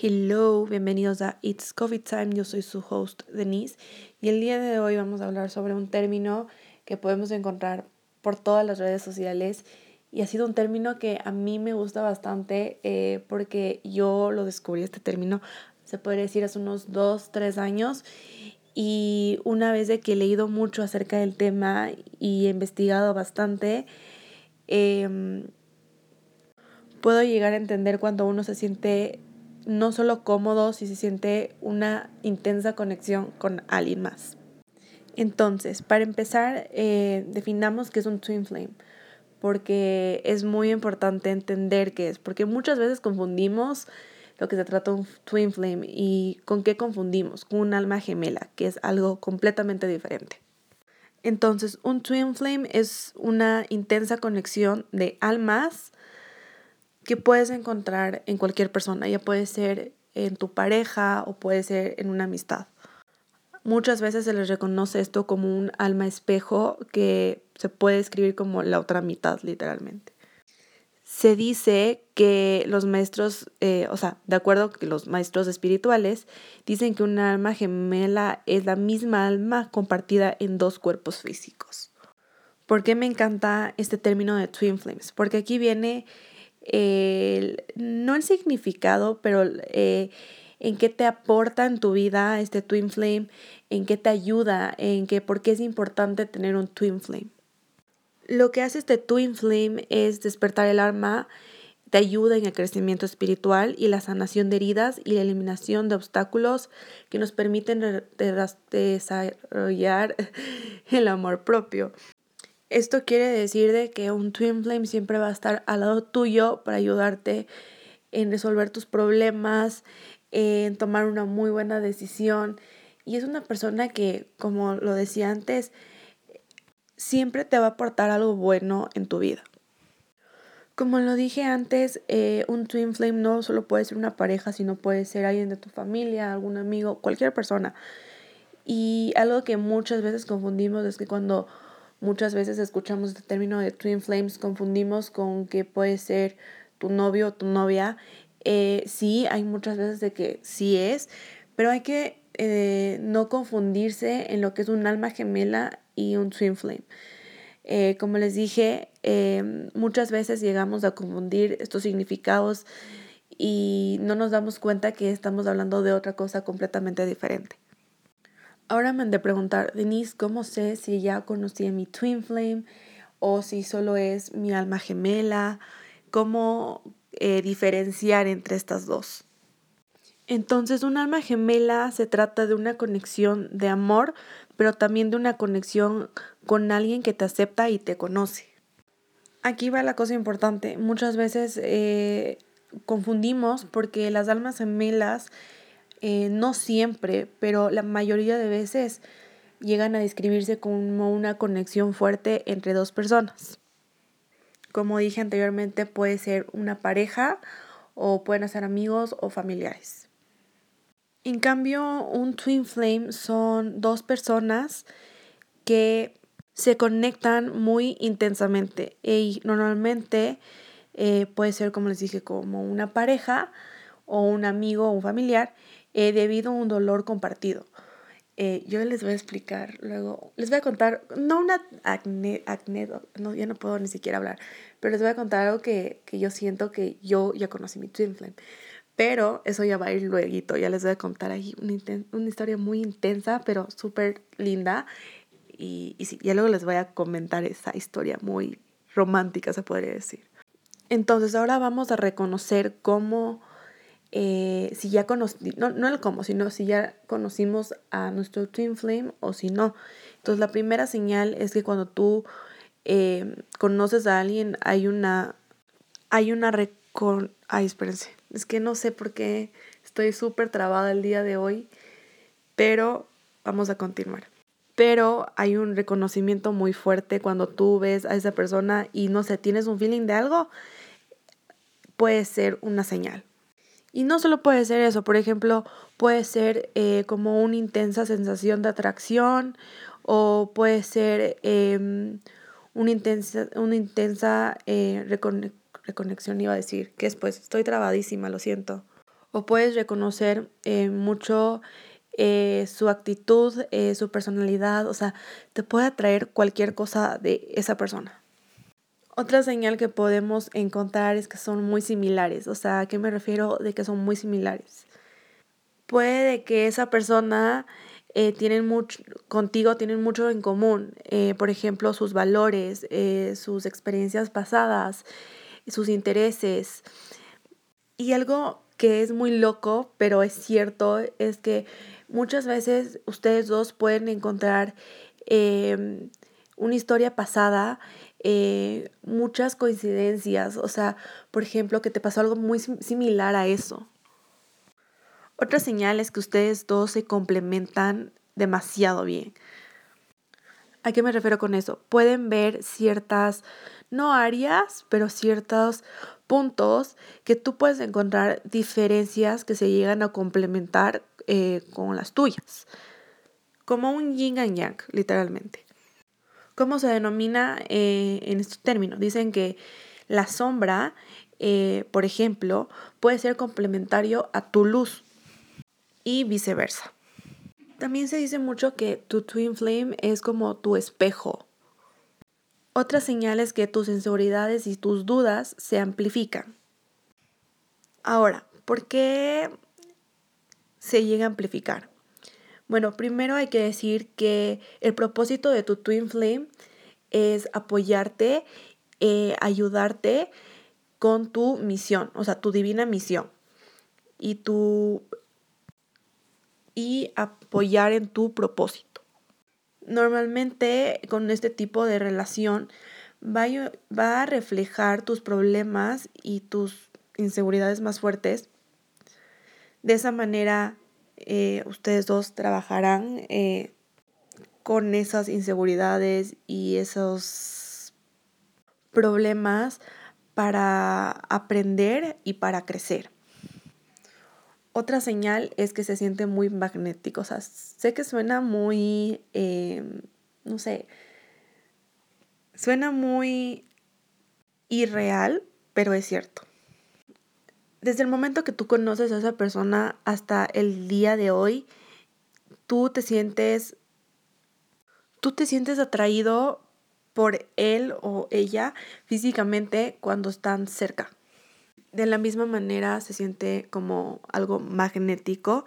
Hello, bienvenidos a It's Coffee Time. Yo soy su host Denise y el día de hoy vamos a hablar sobre un término que podemos encontrar por todas las redes sociales y ha sido un término que a mí me gusta bastante eh, porque yo lo descubrí este término, se podría decir hace unos dos, tres años y una vez de que he leído mucho acerca del tema y he investigado bastante, em, puedo llegar a entender cuando uno se siente no solo cómodo, si se siente una intensa conexión con alguien más. Entonces, para empezar, eh, definamos qué es un twin flame, porque es muy importante entender qué es, porque muchas veces confundimos lo que se trata un twin flame y con qué confundimos, con un alma gemela, que es algo completamente diferente. Entonces, un twin flame es una intensa conexión de almas que puedes encontrar en cualquier persona, ya puede ser en tu pareja o puede ser en una amistad. Muchas veces se les reconoce esto como un alma espejo que se puede escribir como la otra mitad, literalmente. Se dice que los maestros, eh, o sea, de acuerdo que los maestros espirituales dicen que un alma gemela es la misma alma compartida en dos cuerpos físicos. ¿Por qué me encanta este término de twin flames? Porque aquí viene no el significado, pero eh, en qué te aporta en tu vida este twin flame, en qué te ayuda, en qué, por qué es importante tener un twin flame. Lo que hace este twin flame es despertar el alma, te ayuda en el crecimiento espiritual y la sanación de heridas y la eliminación de obstáculos que nos permiten desarrollar el amor propio. Esto quiere decir de que un twin flame siempre va a estar al lado tuyo para ayudarte en resolver tus problemas, en tomar una muy buena decisión. Y es una persona que, como lo decía antes, siempre te va a aportar algo bueno en tu vida. Como lo dije antes, eh, un twin flame no solo puede ser una pareja, sino puede ser alguien de tu familia, algún amigo, cualquier persona. Y algo que muchas veces confundimos es que cuando Muchas veces escuchamos este término de twin flames, confundimos con que puede ser tu novio o tu novia. Eh, sí, hay muchas veces de que sí es, pero hay que eh, no confundirse en lo que es un alma gemela y un twin flame. Eh, como les dije, muchas veces llegamos a confundir estos significados y no nos damos cuenta que estamos hablando de otra cosa completamente diferente. Ahora me han de preguntar, Denise, ¿cómo sé si ya conocí a mi twin flame o si solo es mi alma gemela? ¿Cómo eh, diferenciar entre estas dos? Entonces, un alma gemela se trata de una conexión de amor, pero también de una conexión con alguien que te acepta y te conoce. Aquí va la cosa importante. Muchas veces eh, confundimos porque las almas gemelas eh, no siempre, pero la mayoría de veces llegan a describirse como una conexión fuerte entre dos personas. Como dije anteriormente, puede ser una pareja o pueden ser amigos o familiares. En cambio, un twin flame son dos personas que se conectan muy intensamente y normalmente eh, puede ser, como les dije, como una pareja o un amigo o un familiar eh, debido a un dolor compartido. Eh, yo les voy a explicar luego, les voy a contar, no una acné, acné no, ya no puedo ni siquiera hablar, pero les voy a contar algo que, que yo siento que yo ya conocí mi twin flame. Pero eso ya va a ir luego, ya les voy a contar ahí una, una historia muy intensa, pero súper linda. Y, y sí, ya luego les voy a comentar esa historia muy romántica, se podría decir. Entonces ahora vamos a reconocer cómo eh, si ya conocimos, no, no el cómo, sino si ya conocimos a nuestro twin flame o si no. Entonces la primera señal es que cuando tú eh, conoces a alguien hay una, hay una recon... Ay, espérense, es que no sé por qué estoy súper trabada el día de hoy, pero vamos a continuar. Pero hay un reconocimiento muy fuerte cuando tú ves a esa persona y no sé, tienes un feeling de algo, puede ser una señal. Y no solo puede ser eso, por ejemplo, puede ser eh, como una intensa sensación de atracción o puede ser em, una intensa, una intensa eh, reconexión, iba a decir, que después estoy trabadísima, lo siento. o puedes reconocer eh, mucho eh, su actitud, eh, su personalidad, o sea, te puede atraer cualquier cosa de esa persona. Otra señal que podemos encontrar es que son muy similares, o sea, ¿a qué me refiero de que son muy similares? Puede que esa persona eh, tienen mucho, contigo tienen mucho en común, por ejemplo, sus valores, sus experiencias pasadas, sus intereses. Y algo que es muy loco, pero es cierto, es que muchas veces ustedes dos pueden encontrar em, una historia pasada, eh, muchas coincidencias, o sea, por ejemplo, que te pasó algo muy similar a eso. Otra señal es que ustedes dos se complementan demasiado bien. ¿A qué me refiero con eso? Pueden ver ciertas, no áreas, pero ciertos puntos que tú puedes encontrar diferencias que se llegan a complementar eh, con las tuyas. Como un yin y yang, literalmente. ¿Cómo se denomina eh, en este término? Dicen que la sombra, eh, por ejemplo, puede ser complementario a tu luz y viceversa. También se dice mucho que tu twin flame es como tu espejo. Otra señal es que tus inseguridades y tus dudas se amplifican. Ahora, ¿por qué se llega a amplificar? Bueno, primero hay que decir que el propósito de tu Twin Flame es apoyarte, eh, ayudarte con tu misión, o sea, tu divina misión. Y tu y apoyar en tu propósito. Normalmente con este tipo de relación va va a reflejar tus problemas y tus inseguridades más fuertes. De esa manera eh, ustedes dos trabajarán eh, con esas inseguridades y esos problemas para aprender y para crecer. Otra señal es que se siente muy magnético. O sea, sé que suena muy, em, no sé, suena muy irreal, pero es cierto. Desde el momento que tú conoces a esa persona hasta el día de hoy, tú te sientes, tú te sientes atraído por él o ella físicamente cuando están cerca de la misma manera se siente como algo magnético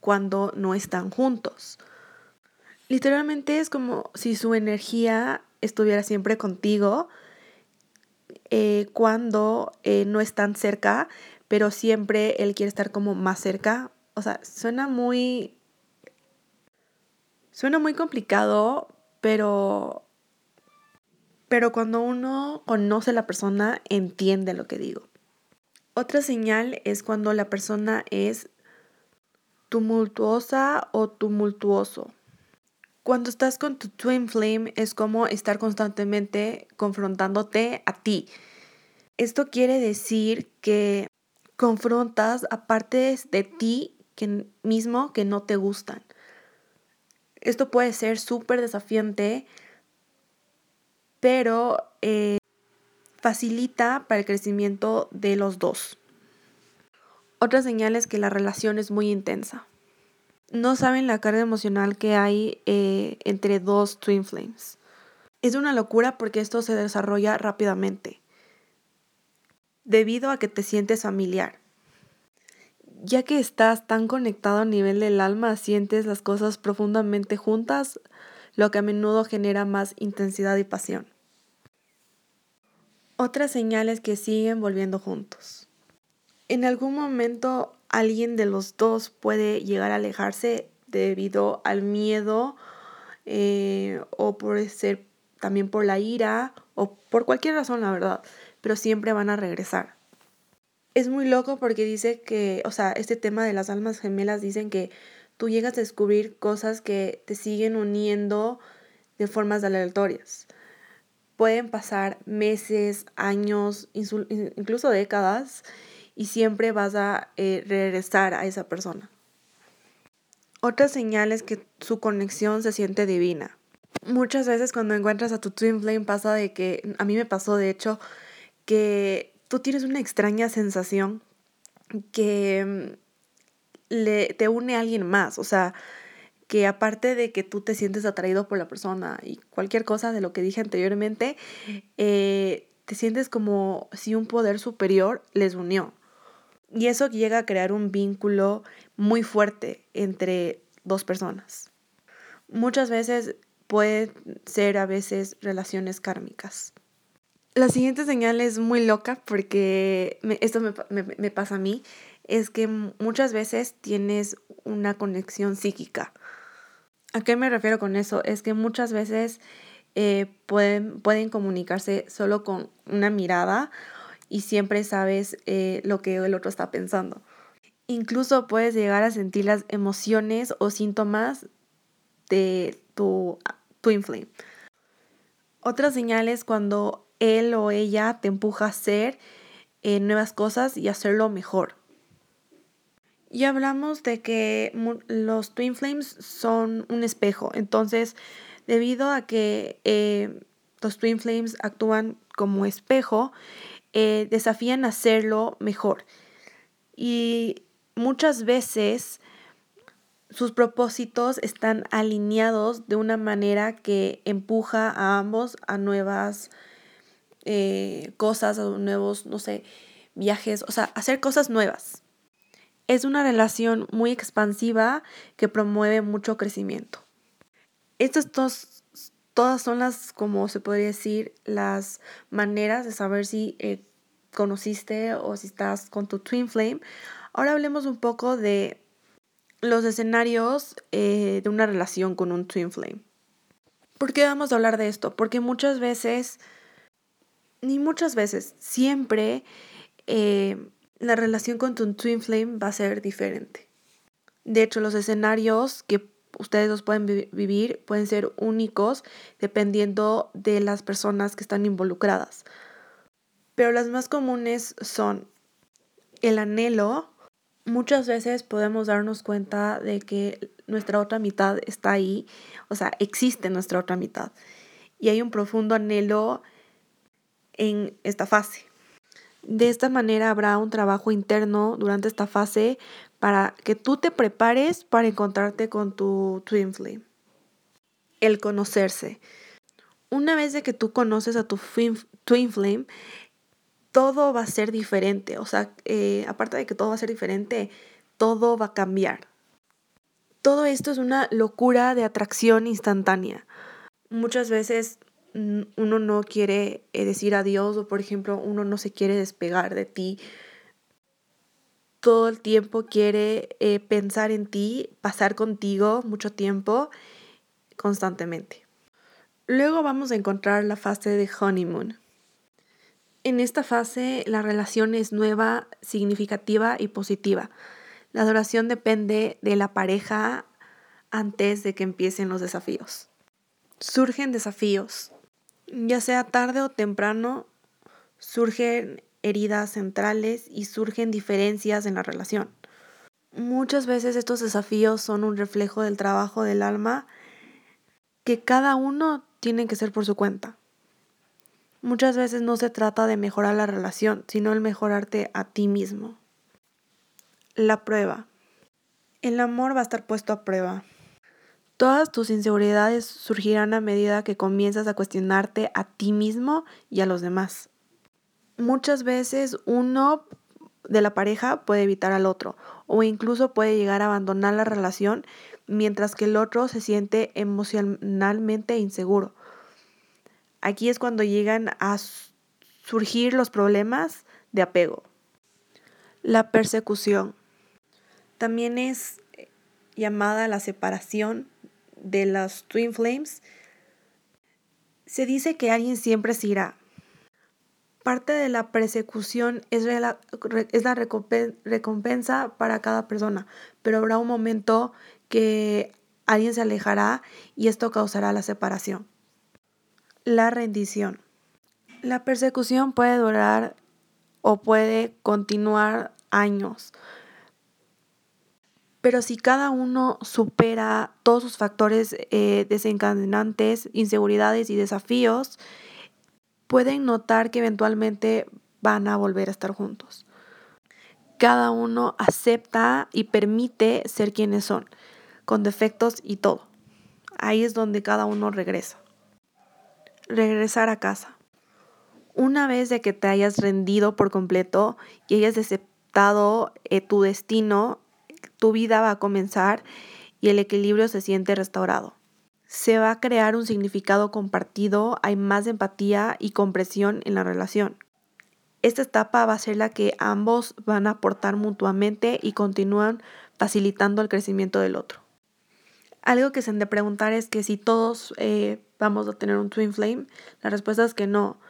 cuando no están juntos. Literalmente es como si su energía estuviera siempre contigo eh, cuando eh, no están cerca, pero siempre él quiere estar como más cerca. O sea, suena muy... Suena muy complicado, pero... Pero cuando uno conoce a la persona, entiende lo que digo. Otra señal es cuando la persona es tumultuosa o tumultuoso. Cuando estás con tu twin flame es como estar constantemente confrontándote a ti. Esto quiere decir que confrontas a partes de ti que mismo que no te gustan. Esto puede ser súper desafiante, pero eh, facilita para el crecimiento de los dos. Otra señal es que la relación es muy intensa. No saben la carga emocional que hay eh, entre dos twin flames. Es una locura porque esto se desarrolla rápidamente, debido a que te sientes familiar. Ya que estás tan conectado a nivel del alma, sientes las cosas profundamente juntas, lo que a menudo genera más intensidad y pasión. Otras señales que siguen volviendo juntos. En algún momento alguien de los dos puede llegar a alejarse debido al miedo eh, o por ser también por la ira o por cualquier razón, la verdad, pero siempre van a regresar. Es muy loco porque dice que, o sea, este tema de las almas gemelas dicen que tú llegas a descubrir cosas que te siguen uniendo de formas aleatorias. Pueden pasar meses, años, incluso décadas y siempre vas a eh, regresar a esa persona. Otra señal es que su conexión se siente divina. Muchas veces cuando encuentras a tu twin flame pasa de que, a mí me pasó de hecho, que tú tienes una extraña sensación que mm, le, te une a alguien más, o sea, que aparte de que tú te sientes atraído por la persona y cualquier cosa de lo que dije anteriormente, eh, te sientes como si un poder superior les unió. Y eso llega a crear un vínculo muy fuerte entre dos personas. Muchas veces pueden ser a veces relaciones kármicas. La siguiente señal es muy loca porque esto me, pasa a mí, es que muchas veces tienes una conexión psíquica. ¿A qué me refiero con eso? Es que muchas veces eh, pueden, pueden comunicarse solo con una mirada y siempre sabes eh, lo que el otro está pensando. Incluso puedes llegar a sentir las emociones o síntomas de tu twin flame. Otra señal es cuando él o ella te empuja a hacer eh, nuevas cosas y hacerlo mejor. Y hablamos de que los twin flames son un espejo. Entonces, debido a que eh, los twin flames actúan como espejo, eh, desafían a hacerlo mejor. Y muchas veces sus propósitos están alineados de una manera que empuja a ambos a nuevas eh, cosas, a nuevos, no sé, viajes, o sea, hacer cosas nuevas. Es una relación muy expansiva que promueve mucho crecimiento. Estas dos, todas son las, como se podría decir, las maneras de saber si eh, conociste o si estás con tu twin flame. Ahora hablemos un poco de los escenarios eh, de una relación con un twin flame. ¿Por qué vamos a hablar de esto? Porque muchas veces, ni muchas veces, siempre eh, la relación con tu twin flame va a ser diferente. De hecho, los escenarios que ustedes los pueden vivir pueden ser únicos dependiendo de las personas que están involucradas. Pero las más comunes son el anhelo. Muchas veces podemos darnos cuenta de que nuestra otra mitad está ahí, o sea, existe nuestra otra mitad. Y hay un profundo anhelo en esta fase. De esta manera habrá un trabajo interno durante esta fase para que tú te prepares para encontrarte con tu twin flame. El conocerse. Una vez que tú conoces a tu twin flame, todo va a ser diferente. O sea, eh, aparte de que todo va a ser diferente, todo va a cambiar. Todo esto es una locura de atracción instantánea. Muchas veces Mm, uno no quiere eh, decir adiós o por ejemplo uno no se quiere despegar de ti. Todo el tiempo quiere eh, pensar en ti, pasar contigo mucho tiempo constantemente. Luego vamos a encontrar la fase de honeymoon. En esta fase la relación es nueva, significativa y positiva. La duración depende de la pareja antes de que empiecen los desafíos. Surgen desafíos, ya sea tarde o temprano, surgen heridas centrales y surgen diferencias en la relación. Muchas veces estos desafíos son un reflejo del trabajo del alma que cada uno tiene que ser por su cuenta. Muchas veces no se trata de mejorar la relación, sino el mejorarte a ti mismo. La prueba. El amor va a estar puesto a prueba. Todas tus inseguridades surgirán a medida que comienzas a cuestionarte a ti mismo y a los demás. Muchas veces uno de la pareja puede evitar al otro o incluso puede llegar a abandonar la relación mientras que el otro se siente emocionalmente inseguro. Aquí es cuando llegan a surgir los problemas de apego. La persecución también es llamada la separación de las Twin Flames, se dice que alguien siempre se irá. Parte de la persecución es la, es la recompensa para cada persona, pero habrá un momento que alguien se alejará y esto causará la separación. La rendición. La persecución puede durar o puede continuar años, pero si cada uno supera todos sus factores eh, desencadenantes, inseguridades y desafíos, pueden notar que eventualmente van a volver a estar juntos. cada uno acepta y permite ser quienes son, con defectos y todo. Ahí es donde cada uno regresa. Regresar a casa. Una vez de que te hayas rendido por completo y hayas aceptado eh, tu destino, tu vida va a comenzar y el equilibrio se siente restaurado. Se va a crear un significado compartido, hay más empatía y compresión en la relación. Esta etapa va a ser la que ambos van a aportar mutuamente y continúan facilitando el crecimiento del otro. Algo que se han de preguntar es que si todos eh, vamos a tener un twin flame, la respuesta es que no.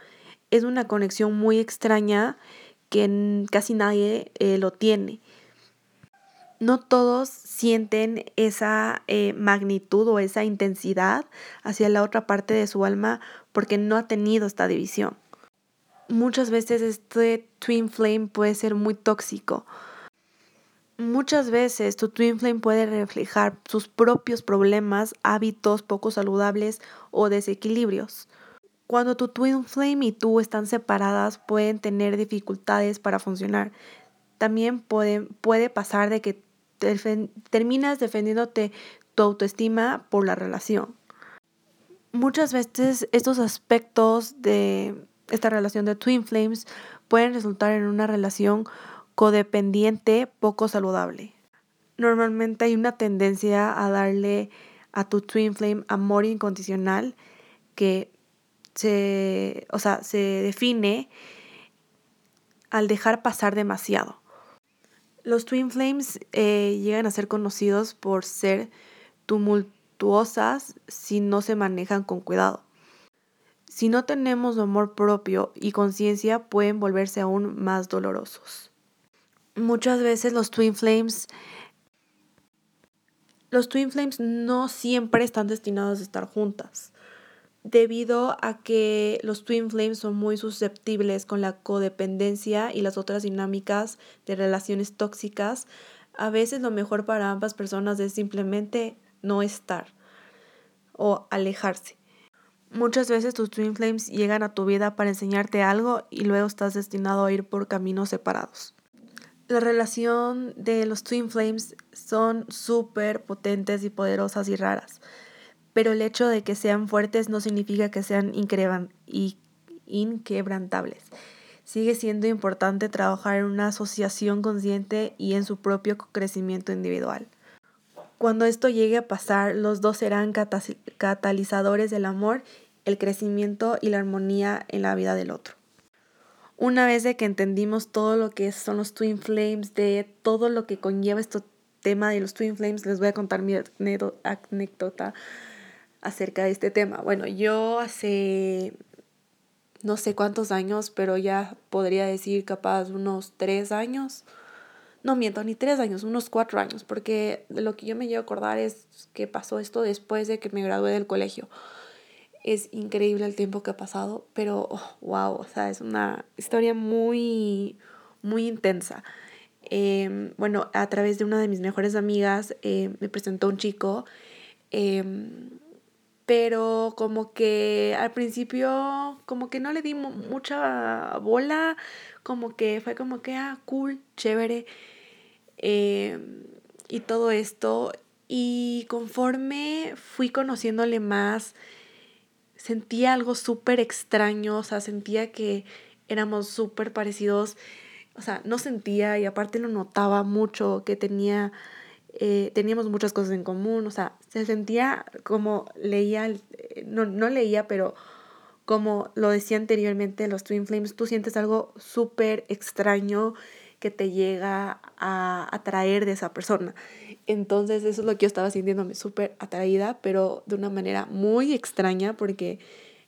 Es una conexión muy extraña que casi nadie eh, lo tiene. No todos sienten esa eh, magnitud o esa intensidad hacia la otra parte de su alma porque no ha tenido esta división muchas veces este twin flame puede ser muy tóxico. Muchas veces tu twin flame puede reflejar sus propios problemas, hábitos poco saludables o desequilibrios. Cuando tu twin flame y tú están separadas pueden tener dificultades para funcionar. También puede, puede pasar de que terminas defendiéndote tu autoestima por la relación. Muchas veces estos aspectos de esta relación de twin flames pueden resultar en una relación codependiente poco saludable. Normalmente hay una tendencia a darle a tu twin flame amor incondicional que se, o sea, se define al dejar pasar demasiado. Los twin flames eh, llegan a ser conocidos por ser tumultuosas si no se manejan con cuidado. Si no tenemos amor propio y conciencia, pueden volverse aún más dolorosos. Muchas veces los twin flames los twin flames no siempre están destinados a estar juntas, debido a que los twin flames son muy susceptibles con la codependencia y las otras dinámicas de relaciones tóxicas. A veces lo mejor para ambas personas es simplemente no estar o alejarse. Muchas veces tus twin flames llegan a tu vida para enseñarte algo y luego estás destinado a ir por caminos separados. La relación de los twin flames son súper potentes y poderosas y raras, pero el hecho de que sean fuertes no significa que sean inquebrantables. Sigue siendo importante trabajar en una asociación consciente y en su propio crecimiento individual. Cuando esto llegue a pasar, los dos serán catalizadores del amor el crecimiento y la armonía en la vida del otro. Una vez que entendimos todo lo que son los twin flames, de todo lo que conlleva este tema de los twin flames, les voy a contar mi anécdota acerca de este tema. Bueno, yo hace no sé cuántos años, pero ya podría decir capaz unos tres años. No miento, ni tres años, unos cuatro años, porque lo que yo me llevo a acordar es que pasó esto después de que me gradué del colegio. Es increíble el tiempo que ha pasado, pero wow, oh, o sea, es una historia muy, muy intensa. Em, bueno, a través de una de mis mejores amigas em, me presentó un chico, em, pero como que al principio como que no le di mucha bola, como que fue como que, ah, cool, chévere, y todo esto. Y conforme fui conociéndole más, sentía algo súper extraño, o sea, sentía que éramos súper parecidos, o sea, no sentía y aparte lo notaba mucho, que tenía, eh, teníamos muchas cosas en común, o sea, se sentía como leía, eh, no, no leía, pero como lo decía anteriormente los Twin Flames, tú sientes algo súper extraño que te llega a atraer de esa persona. Entonces eso es lo que yo estaba sintiéndome súper atraída, pero de una manera muy extraña porque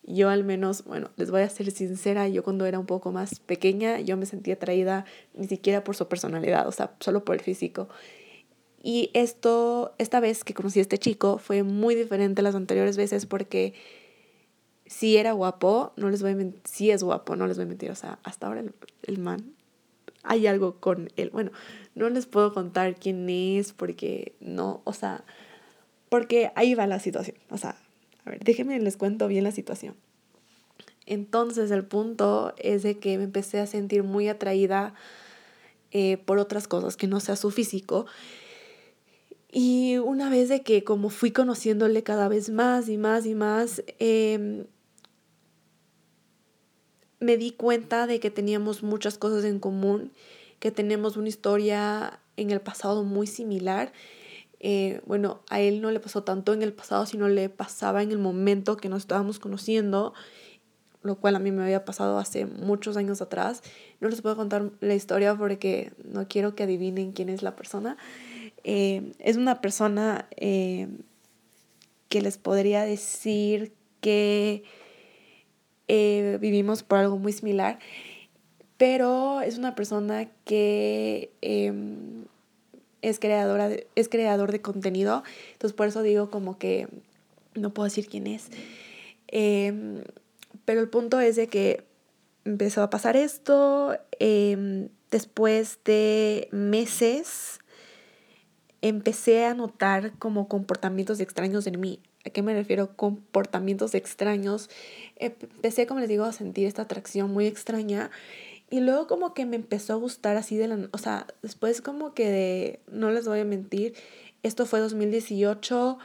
yo al menos, bueno, les voy a ser sincera, yo cuando era un poco más pequeña, yo me sentía atraída ni siquiera por su personalidad, o sea, solo por el físico. Y esto, esta vez que conocí a este chico fue muy diferente a las anteriores veces porque si era guapo, no les voy a mentir, sí es guapo, no les voy a mentir, o sea, hasta ahora el, el man hay algo con él. Bueno, no les puedo contar quién es porque no, o sea, porque ahí va la situación. O sea, a ver, déjenme les cuento bien la situación. Entonces el punto es de que me empecé a sentir muy atraída eh, por otras cosas que no sea su físico. Y una vez de que como fui conociéndole cada vez más y más y más, em, me di cuenta de que teníamos muchas cosas en común, que tenemos una historia en el pasado muy similar. Eh, bueno, a él no le pasó tanto en el pasado, sino le pasaba en el momento que nos estábamos conociendo, lo cual a mí me había pasado hace muchos años atrás. No les puedo contar la historia porque no quiero que adivinen quién es la persona. Eh, es una persona eh, que les podría decir que vivimos por algo muy similar pero es una persona que em, es, creadora es creador de contenido, entonces por eso digo como que no puedo decir quién es. Em, pero el punto es de que empezó a pasar esto, em, después de meses empecé a notar como comportamientos extraños en mí. ¿A qué me refiero? Comportamientos extraños. Empecé, como les digo, a sentir esta atracción muy extraña y luego como que me empezó a gustar así de la... O sea, después como que de... No les voy a mentir, esto fue 2018,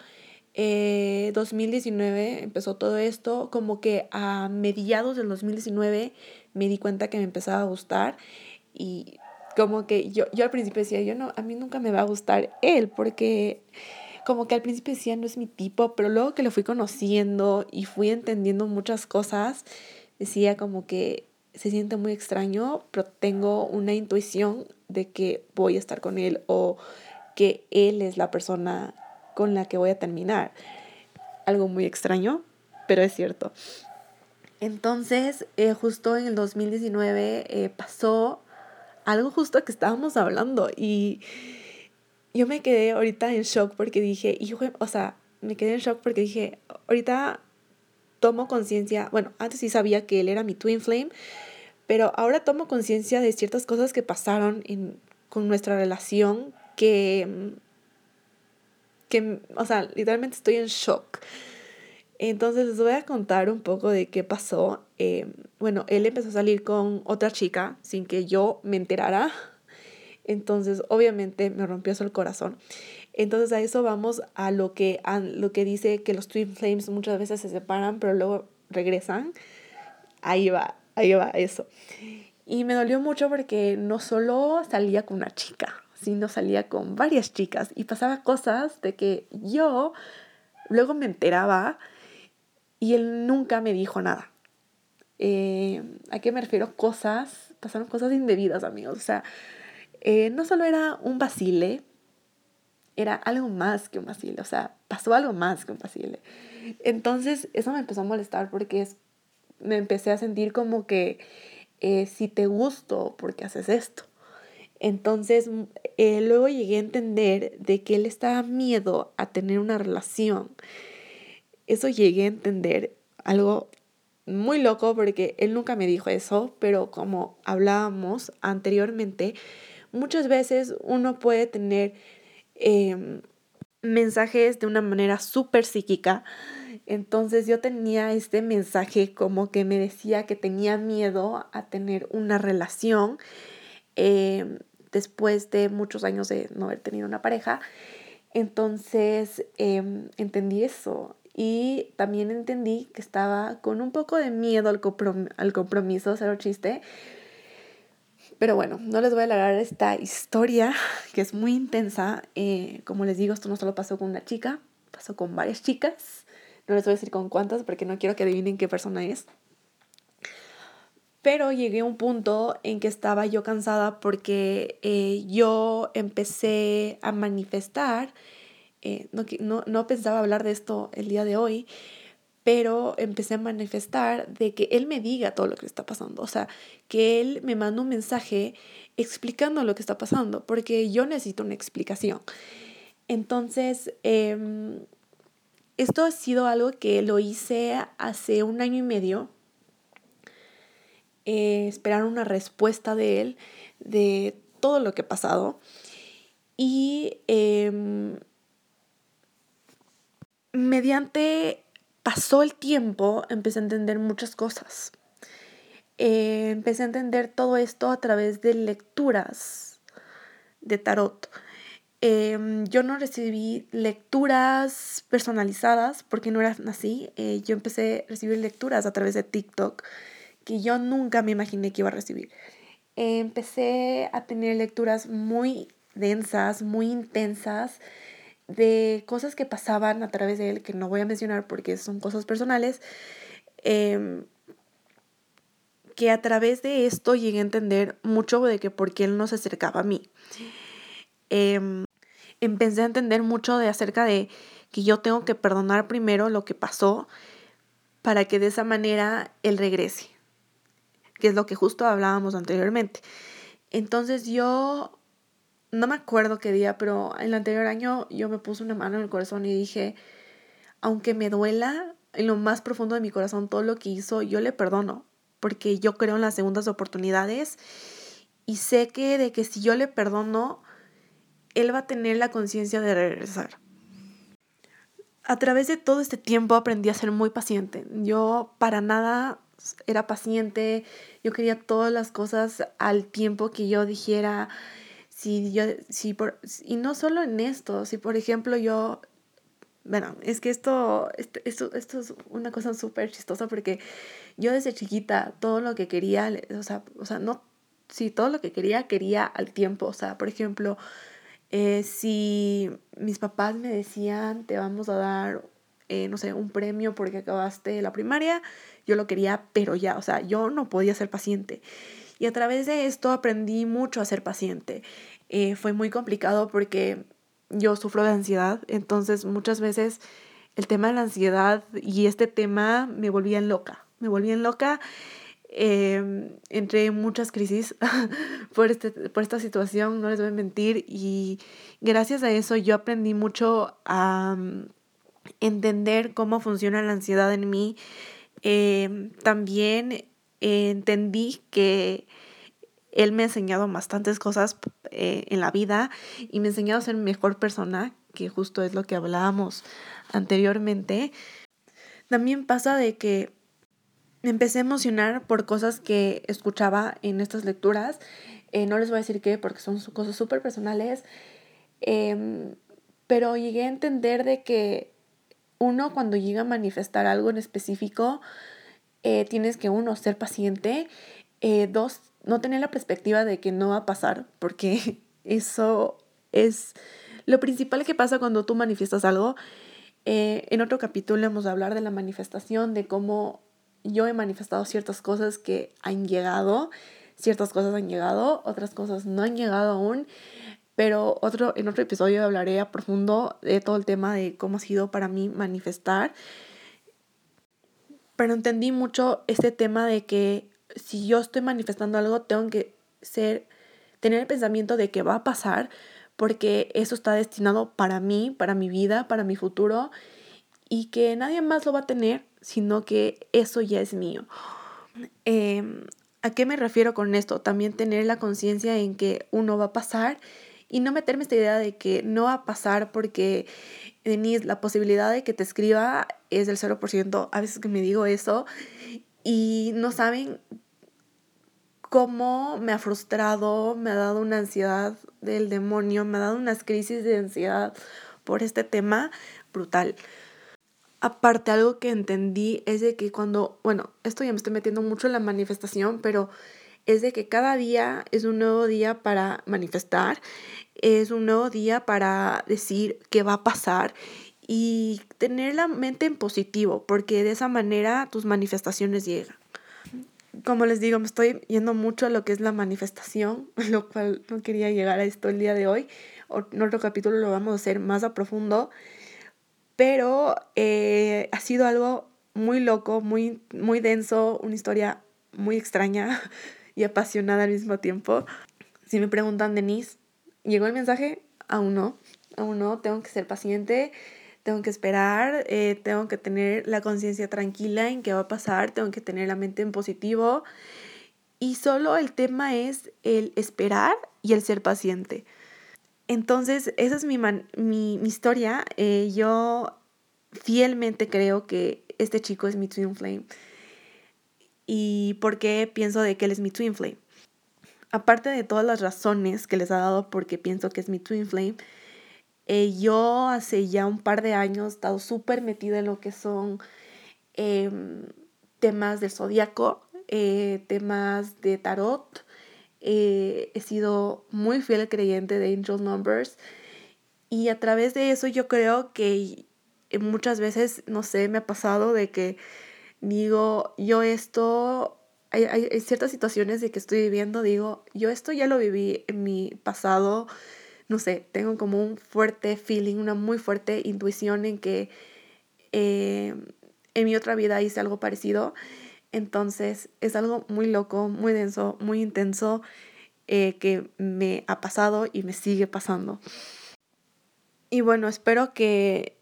2019 eh, empezó todo esto, como que a mediados del 2019 me di cuenta que me empezaba a gustar y como que yo, yo al principio decía, yo no, a mí nunca me va a gustar él porque como que al principio decía no es mi tipo, pero luego que lo fui conociendo y fui entendiendo muchas cosas, decía como que se siente muy extraño, pero tengo una intuición de que voy a estar con él o que él es la persona con la que voy a terminar. Algo muy extraño, pero es cierto. Entonces, eh, justo en el 2019 eh, pasó algo justo que estábamos hablando y yo me quedé ahorita en shock porque dije, hijo, o sea, me quedé en shock porque dije, ahorita tomo conciencia, bueno, antes sí sabía que él era mi twin flame, pero ahora tomo conciencia de ciertas cosas que pasaron en, con nuestra relación que, que, o sea, literalmente estoy en shock. Entonces les voy a contar un poco de qué pasó. Eh, bueno, él empezó a salir con otra chica sin que yo me enterara. Entonces, obviamente me rompió eso el corazón. Entonces a eso vamos a lo que, a lo que dice que los Twin Flames muchas veces se separan, pero luego regresan. Ahí va, ahí va eso. Y me dolió mucho porque no solo salía con una chica, sino salía con varias chicas y pasaba cosas de que yo luego me enteraba y él nunca me dijo nada. Eh, ¿A qué me refiero? Cosas, pasaron cosas indebidas, amigos. O sea, eh, no solo era un vacile, era algo más que un vacile, o sea, pasó algo más que un vacile. Entonces, eso me empezó a molestar porque me empecé a sentir como que eh, si te gusto, porque haces esto? Entonces, luego llegué a entender de que él estaba miedo a tener una relación. Eso llegué a entender algo muy loco porque él nunca me dijo eso, pero como hablábamos anteriormente, muchas veces uno puede tener Em, mensajes de una manera súper psíquica. Entonces yo tenía este mensaje como que me decía que tenía miedo a tener una relación em, después de muchos años de no haber tenido una pareja. Entonces em, entendí eso y también entendí que estaba con un poco de miedo al, al compromiso, cero chiste, pero bueno, no les voy a alargar esta historia que es muy intensa. Eh, como les digo, esto no solo pasó con una chica, pasó con varias chicas. No les voy a decir con cuántas porque no quiero que adivinen qué persona es. Pero llegué a un punto en que estaba yo cansada porque eh, yo empecé a manifestar, eh, no, no, no pensaba hablar de esto el día de hoy, pero empecé a manifestar de que él me diga todo lo que está pasando, o sea, que él me manda un mensaje explicando lo que está pasando, porque yo necesito una explicación. Entonces, em, esto ha sido algo que lo hice hace un año y medio, eh, esperar una respuesta de él de todo lo que ha pasado. Y em, mediante pasó el tiempo, empecé a entender muchas cosas. Eh, empecé a entender todo esto a través de lecturas de tarot. Em, yo no recibí lecturas personalizadas porque no eran así. Eh, yo empecé a recibir lecturas a través de TikTok que yo nunca me imaginé que iba a recibir. empecé a tener lecturas muy densas, muy intensas de cosas que pasaban a través de él, que no voy a mencionar porque son cosas personales, em, que a través de esto llegué a entender mucho de que por qué él no se acercaba a mí. Eh, empecé a entender mucho de acerca de que yo tengo que perdonar primero lo que pasó para que de esa manera él regrese, que es lo que justo hablábamos anteriormente. Entonces yo no me acuerdo qué día, pero el anterior año yo me puse una mano en el corazón y dije, aunque me duela en lo más profundo de mi corazón todo lo que hizo, yo le perdono, porque yo creo en las segundas oportunidades y sé que de que si yo le perdono, él va a tener la conciencia de regresar. A través de todo este tiempo aprendí a ser muy paciente. Yo para nada era paciente, yo quería todas las cosas al tiempo que yo dijera. Si yo, si por, y no solo en esto, si por ejemplo yo, bueno, es que esto, esto, esto, es una cosa súper chistosa porque yo desde chiquita todo lo que quería, o sea, o sea, no, si todo lo que quería, quería al tiempo, o sea, por ejemplo, eh, si mis papás me decían, te vamos a dar, eh, no sé, un premio porque acabaste la primaria, yo lo quería, pero ya, o sea, yo no podía ser paciente. Y a través de esto aprendí mucho a ser paciente. Eh, fue muy complicado porque yo sufro de ansiedad, entonces muchas veces el tema de la ansiedad y este tema me volvían loca, me volvían loca eh, entré muchas crisis por, este, por esta situación, no les voy a mentir, y gracias a eso yo aprendí mucho a mm, entender cómo funciona la ansiedad en mí. Em, también entendí que él me ha enseñado bastantes cosas eh, en la vida y me ha enseñado a ser mejor persona, que justo es lo que hablábamos anteriormente. También pasa de que me empecé a emocionar por cosas que escuchaba en estas lecturas. Eh, no les voy a decir qué porque son cosas súper personales. Em, pero llegué a entender de que uno cuando llega a manifestar algo en específico, eh, tienes que uno ser paciente. Dos, no tener la perspectiva de que no va a pasar porque eso es lo principal que pasa cuando tú manifiestas algo. en otro capítulo vamos a hablar de la manifestación, de cómo yo he manifestado ciertas cosas que han llegado, ciertas cosas han llegado, otras cosas no han llegado aún, pero otro, en otro episodio hablaré a profundo de todo el tema de cómo ha sido para mí manifestar. Pero entendí mucho este tema de que si yo estoy manifestando algo, tengo que ser, tener el pensamiento de que va a pasar, porque eso está destinado para mí, para mi vida, para mi futuro, y que nadie más lo va a tener sino que eso ya es mío. Em, ¿A qué me refiero con esto? También tener la conciencia en que uno va a pasar y no meterme esta idea de que no va a pasar porque, Denise, la posibilidad de que te escriba es del 0%. A veces que me digo eso y no saben cómo me ha frustrado, me ha dado una ansiedad del demonio, me ha dado unas crisis de ansiedad por este tema brutal. Aparte, algo que entendí es de que cuando, bueno, esto ya me estoy metiendo mucho en la manifestación, pero es de que cada día es un nuevo día para manifestar, es un nuevo día para decir qué va a pasar y tener la mente en positivo, porque de esa manera tus manifestaciones llegan. Como les digo, me estoy yendo mucho a lo que es la manifestación, lo cual no quería llegar a esto el día de hoy. En otro capítulo lo vamos a hacer más a profundo pero eh, ha sido algo muy loco, muy, muy denso, una historia muy extraña y apasionada al mismo tiempo. Si me preguntan, Denise, ¿llegó el mensaje? Aún no, aún no, tengo que ser paciente, tengo que esperar, eh, tengo que tener la conciencia tranquila en qué va a pasar, tengo que tener la mente en positivo. Y solo el tema es el esperar y el ser paciente. Entonces, esa es mi, mi, historia. Eh, yo fielmente creo que este chico es mi twin flame. ¿Y por qué pienso de que él es mi twin flame? aparte de todas las razones que les ha dado porque pienso que es mi twin flame, eh, yo hace ya un par de años he estado súper metida en lo que son em, temas del zodiaco, eh, temas de tarot. Eh, he sido muy fiel creyente de Angel Numbers y a través de eso yo creo que muchas veces, no sé, me ha pasado de que digo, yo esto hay, hay, ciertas situaciones de que estoy viviendo, digo, yo esto ya lo viví en mi pasado, no sé, tengo como un fuerte feeling, una muy fuerte intuición en que eh, en mi otra vida hice algo parecido. Entonces es algo muy loco, muy denso, muy intenso eh, que me ha pasado y me sigue pasando. Y bueno, espero que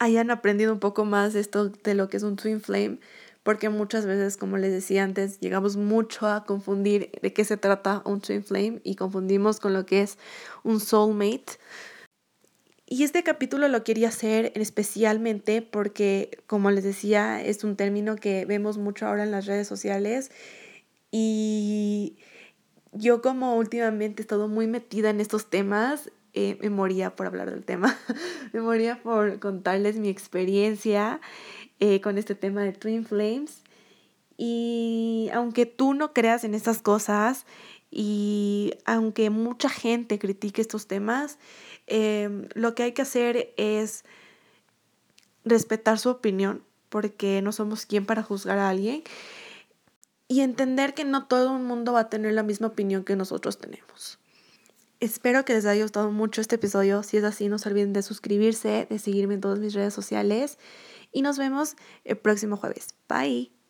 hayan aprendido un poco más esto de lo que es un twin flame porque muchas veces, como les decía antes, llegamos mucho a confundir de qué se trata un twin flame y confundimos con lo que es un soulmate. Y este capítulo lo quería hacer especialmente porque, como les decía, es un término que vemos mucho ahora en las redes sociales y yo como últimamente he estado muy metida en estos temas, eh, me moría por hablar del tema, me moría por contarles mi experiencia eh, con este tema de Twin Flames. Y aunque tú no creas en estas cosas y aunque mucha gente critique estos temas, em, lo que hay que hacer es respetar su opinión, porque no somos quien para juzgar a alguien, y entender que no todo el mundo va a tener la misma opinión que nosotros tenemos. Espero que les haya gustado mucho este episodio. Si es así, no se olviden de suscribirse, de seguirme en todas mis redes sociales y nos vemos el próximo jueves. Bye.